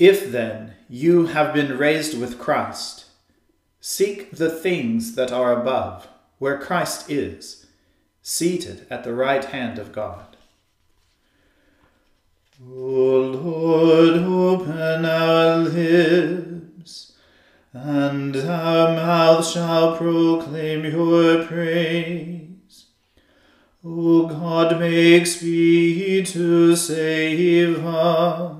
If then you have been raised with Christ, seek the things that are above, where Christ is, seated at the right hand of God. O Lord, open our lips, and our mouth shall proclaim your praise. O God, make speed to save us.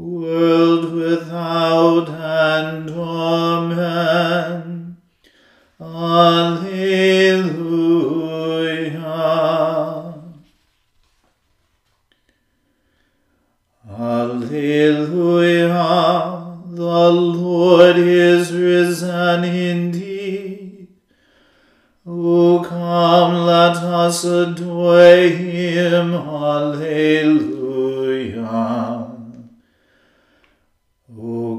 world without end. Amen. Alleluia. Alleluia, the Lord is risen indeed. O come, let us adore him. Alleluia. O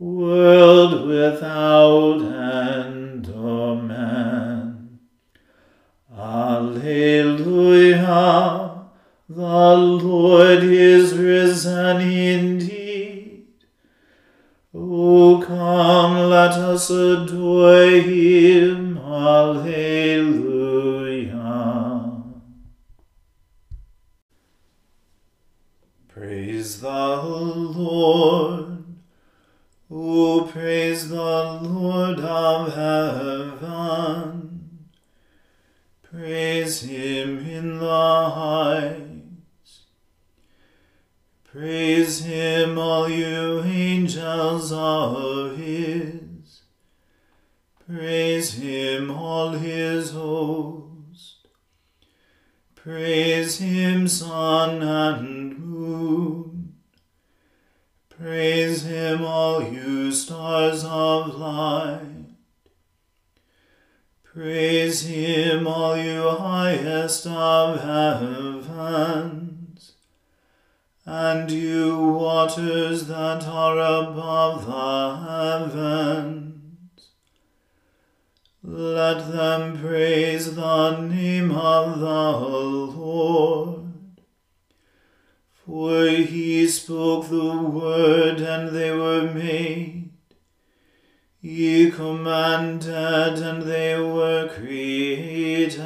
world without end. Amen. Alleluia. The Lord is risen indeed. O come, let us adore him. Alleluia. Praise the Lord of heaven. Praise him in the heights. Praise him, all you angels of his. Praise him, all his host. Praise him, sun and moon. Praise him, all you stars of light. Praise him, all you highest of heavens, and you waters that are above the heavens. Let them praise the name of the Lord. For he spoke the word, and they were made. He commanded, and they were created.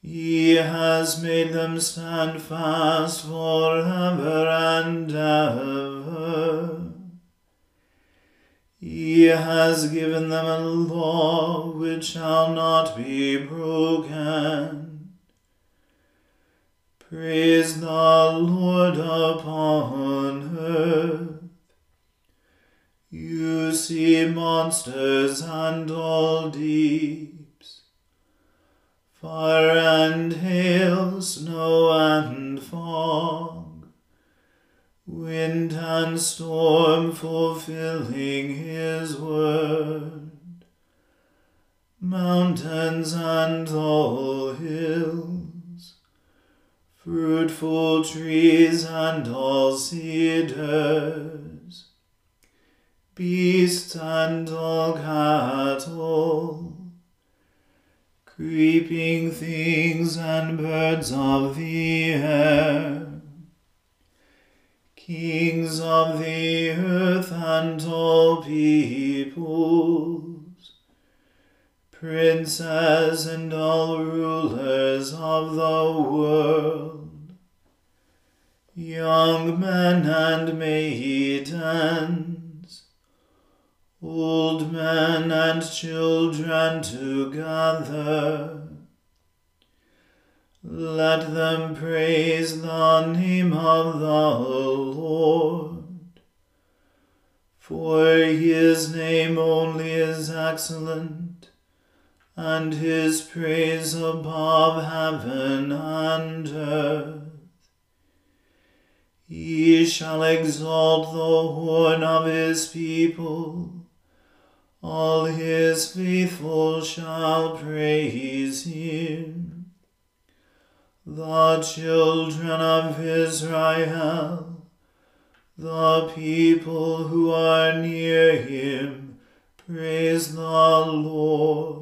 He has made them stand fast forever and ever. He has given them a law which shall not be broken. Praise the Lord upon earth. You sea monsters and all deeps, fire and hail, snow and fog wind and storm fulfilling his word, mountains and all hills, fruitful trees and all cedars, beasts and all cattle, creeping things and birds of the air kings of the earth and all peoples, princes and all rulers of the world, young men and maidens, old men and children together let them praise the name of the Lord. For his name only is excellent, and his praise above heaven and earth. He shall exalt the horn of his people. All his faithful shall praise him the children of Israel, the people who are near him, praise the Lord.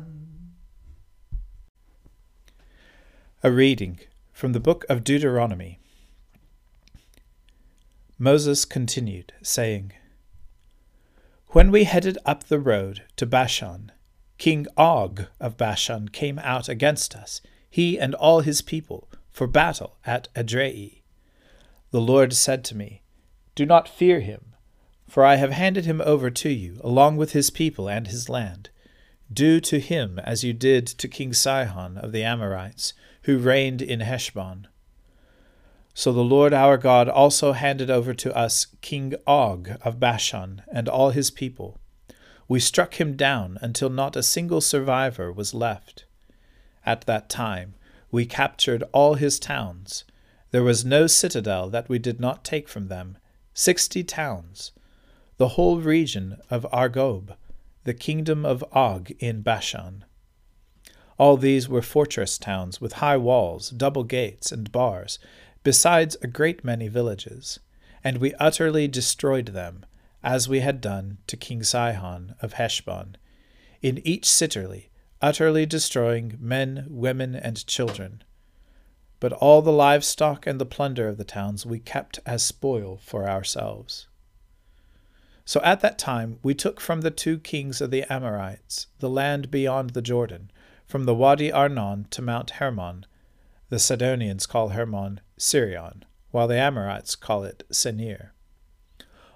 A reading from the book of Deuteronomy. Moses continued, saying, When we headed up the road to Bashan, King Og of Bashan came out against us he and all his people, for battle at Edrei. The Lord said to me, Do not fear him, for I have handed him over to you, along with his people and his land. Do to him as you did to King Sihon of the Amorites, who reigned in Heshbon. So the Lord our God also handed over to us King Og of Bashan and all his people. We struck him down until not a single survivor was left. At that time, we captured all his towns. There was no citadel that we did not take from them, sixty towns, the whole region of Argob, the kingdom of Og in Bashan. All these were fortress towns with high walls, double gates, and bars, besides a great many villages, and we utterly destroyed them, as we had done to King Sihon of Heshbon, in each citterly utterly destroying men, women, and children. But all the livestock and the plunder of the towns we kept as spoil for ourselves. So at that time we took from the two kings of the Amorites the land beyond the Jordan, from the Wadi Arnon to Mount Hermon. The Sidonians call Hermon Sirion, while the Amorites call it Senir.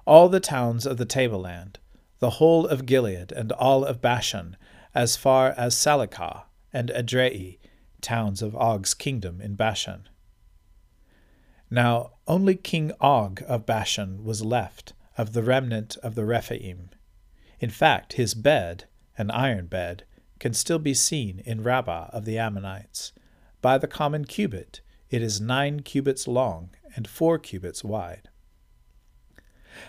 All the towns of the tableland, the whole of Gilead and all of Bashan, as far as Salecah and Edrei, towns of Og's kingdom in Bashan. Now only King Og of Bashan was left of the remnant of the Rephaim. In fact, his bed, an iron bed, can still be seen in Rabbah of the Ammonites. By the common cubit, it is nine cubits long and four cubits wide.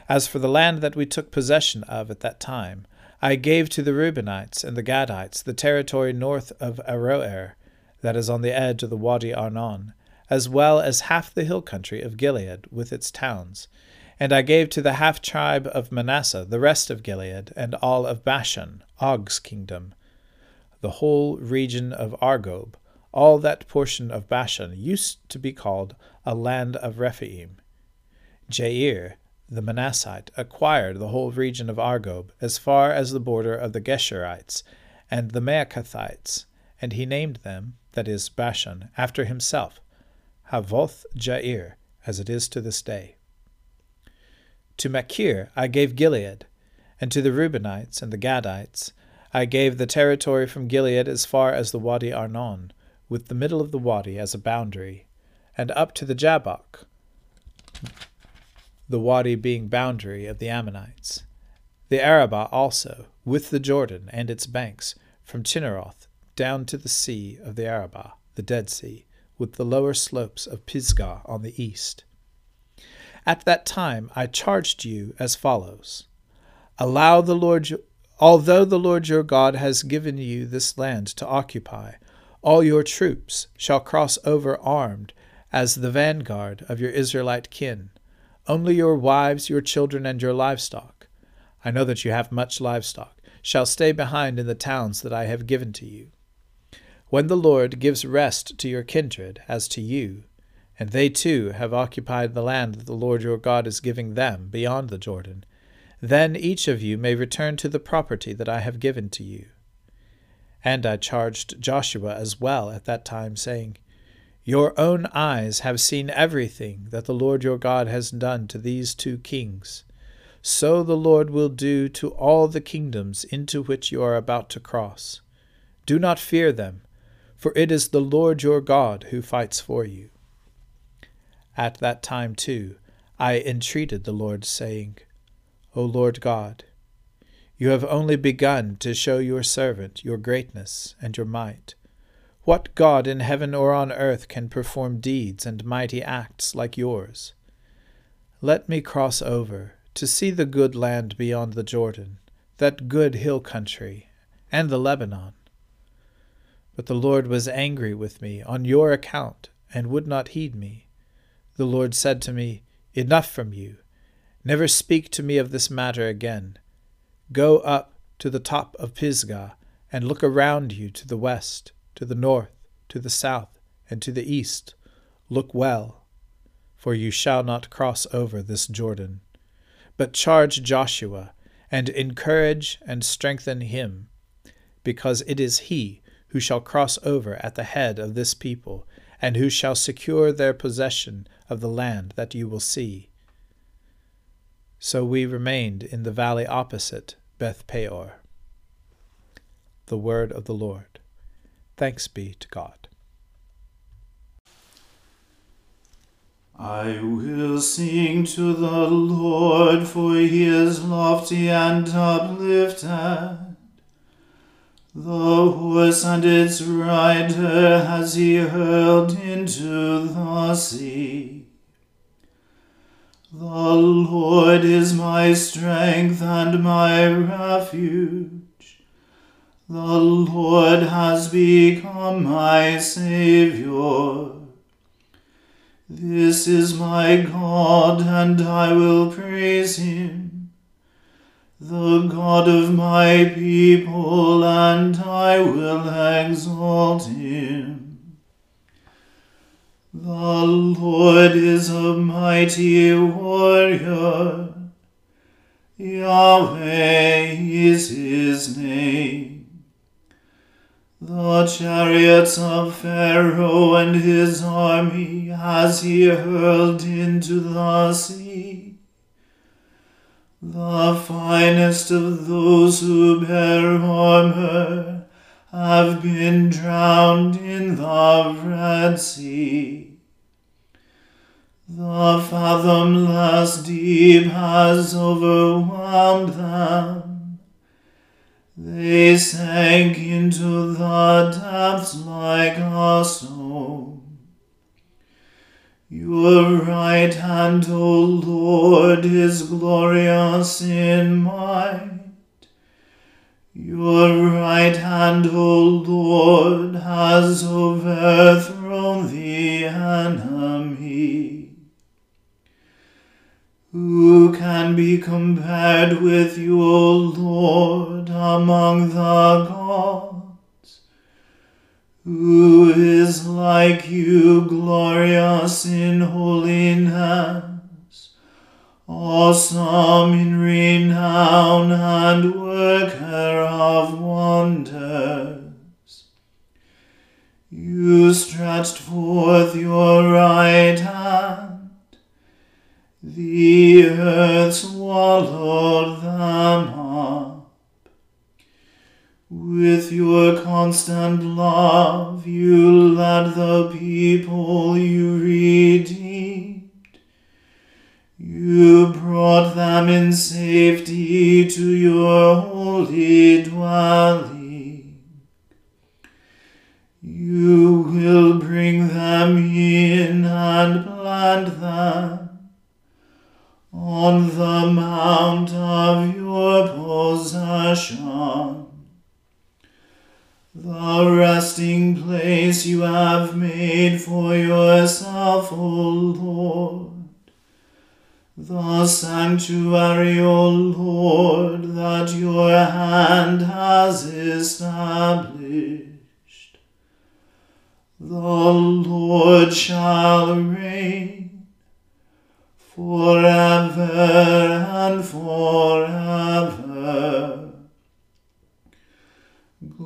As for the land that we took possession of at that time, I gave to the Reubenites and the Gadites the territory north of Aroer, that is on the edge of the Wadi Arnon, as well as half the hill country of Gilead with its towns. And I gave to the half tribe of Manasseh the rest of Gilead and all of Bashan, Og's kingdom, the whole region of Argob, all that portion of Bashan used to be called a land of Rephaim. Jair, the Manassite, acquired the whole region of Argob as far as the border of the Geshurites and the Maacathites, and he named them, that is, Bashan, after himself, Havoth Jair, as it is to this day. To Machir I gave Gilead, and to the Reubenites and the Gadites I gave the territory from Gilead as far as the Wadi Arnon, with the middle of the wadi as a boundary, and up to the Jabbok, the wadi being boundary of the Ammonites. The Arabah also, with the Jordan and its banks, from Chinneroth down to the sea of the Arabah, the Dead Sea, with the lower slopes of Pisgah on the east. At that time I charged you as follows Allow the Lord, although the Lord your God has given you this land to occupy, all your troops shall cross over armed as the vanguard of your Israelite kin. Only your wives, your children, and your livestock I know that you have much livestock shall stay behind in the towns that I have given to you. When the Lord gives rest to your kindred as to you, and they too have occupied the land that the Lord your God is giving them beyond the Jordan, then each of you may return to the property that I have given to you. And I charged Joshua as well at that time, saying, Your own eyes have seen everything that the Lord your God has done to these two kings. So the Lord will do to all the kingdoms into which you are about to cross. Do not fear them for it is the Lord your God who fights for you. At that time, too, I entreated the Lord, saying, O Lord God, you have only begun to show your servant your greatness and your might. What God in heaven or on earth can perform deeds and mighty acts like yours? Let me cross over to see the good land beyond the Jordan, that good hill country, and the Lebanon but the Lord was angry with me on your account, and would not heed me. The Lord said to me, Enough from you. Never speak to me of this matter again. Go up to the top of Pisgah, and look around you to the west, to the north, to the south, and to the east. Look well, for you shall not cross over this Jordan. But charge Joshua, and encourage and strengthen him, because it is he who shall cross over at the head of this people, and who shall secure their possession of the land that you will see. So we remained in the valley opposite Beth Peor. The word of the Lord. Thanks be to God. I will sing to the Lord, for he is lofty and uplifted. The horse and its rider has he hurled into the sea. The Lord is my strength and my refuge. The Lord has become my Saviour. This is my God, and I will praise him the God of my people, and I will exalt him. The Lord is a mighty warrior. Yahweh is his name. The chariots of Pharaoh and his army has he hurled into the sea. The finest of those who bear armor have been drowned in the Red Sea. The fathomless deep has overwhelmed them. They sank into the depths like a stone. Your right hand, O Lord, is glorious in might. Your right hand, O Lord, has overthrown the enemy. Who can be compared with you, O Lord, among the gods? Who is like you, glorious in holiness? awesome in renown and worker of wonders. You stretched forth your right hand, the earth swallowed them up. With your constant love, you led the people you redeemed you brought them in safety to your holy dwelling. You will bring them in and plant them on the mount of your possession. The resting place you have made for yourself, O Lord the sanctuary, O Lord, that your hand has established. The Lord shall reign forever and forever.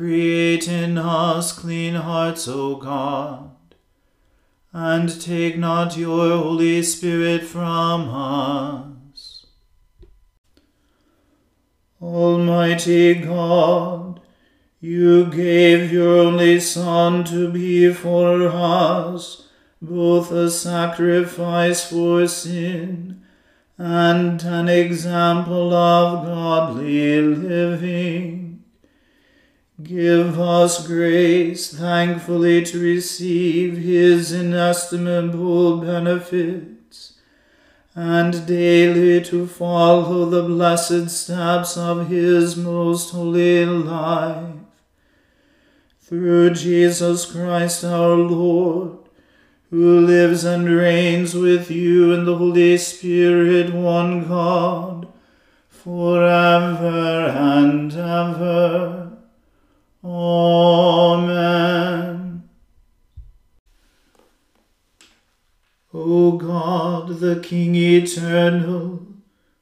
Create in us clean hearts, O God, and take not your Holy Spirit from us. Almighty God, you gave your only Son to be for us both a sacrifice for sin and an example of godly living. Give us grace thankfully to receive his inestimable benefits, and daily to follow the blessed steps of his most holy life. Through Jesus Christ our Lord, who lives and reigns with you in the Holy Spirit, one God, forever and ever. Amen. O God, the King eternal,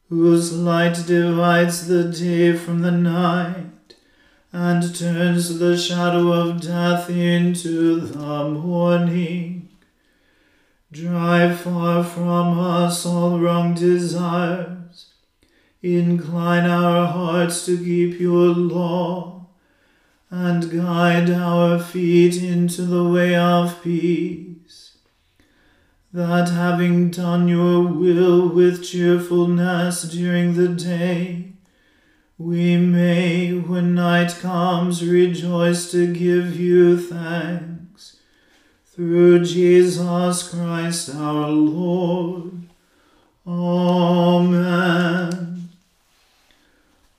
whose light divides the day from the night, and turns the shadow of death into the morning, drive far from us all wrong desires, incline our hearts to keep your law and guide our feet into the way of peace. That having done your will with cheerfulness during the day, we may, when night comes, rejoice to give you thanks. Through Jesus Christ our Lord. Amen.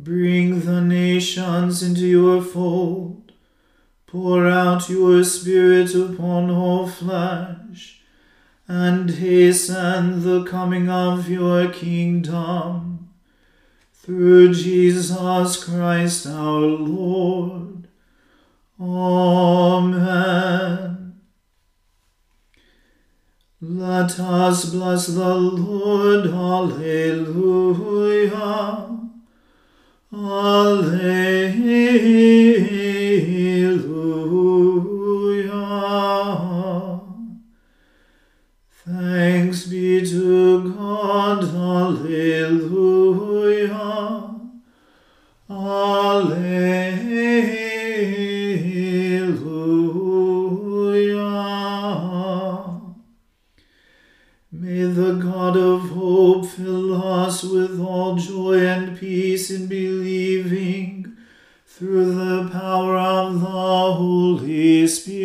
Bring the nations into your fold. Pour out your Spirit upon all flesh, and hasten the coming of your kingdom. Through Jesus Christ our Lord. Amen. Let us bless the Lord. Alleluia. Alleluia. Thanks be to God. Alleluia. Alleluia. May the God of hope fill us with all joy and peace in believing through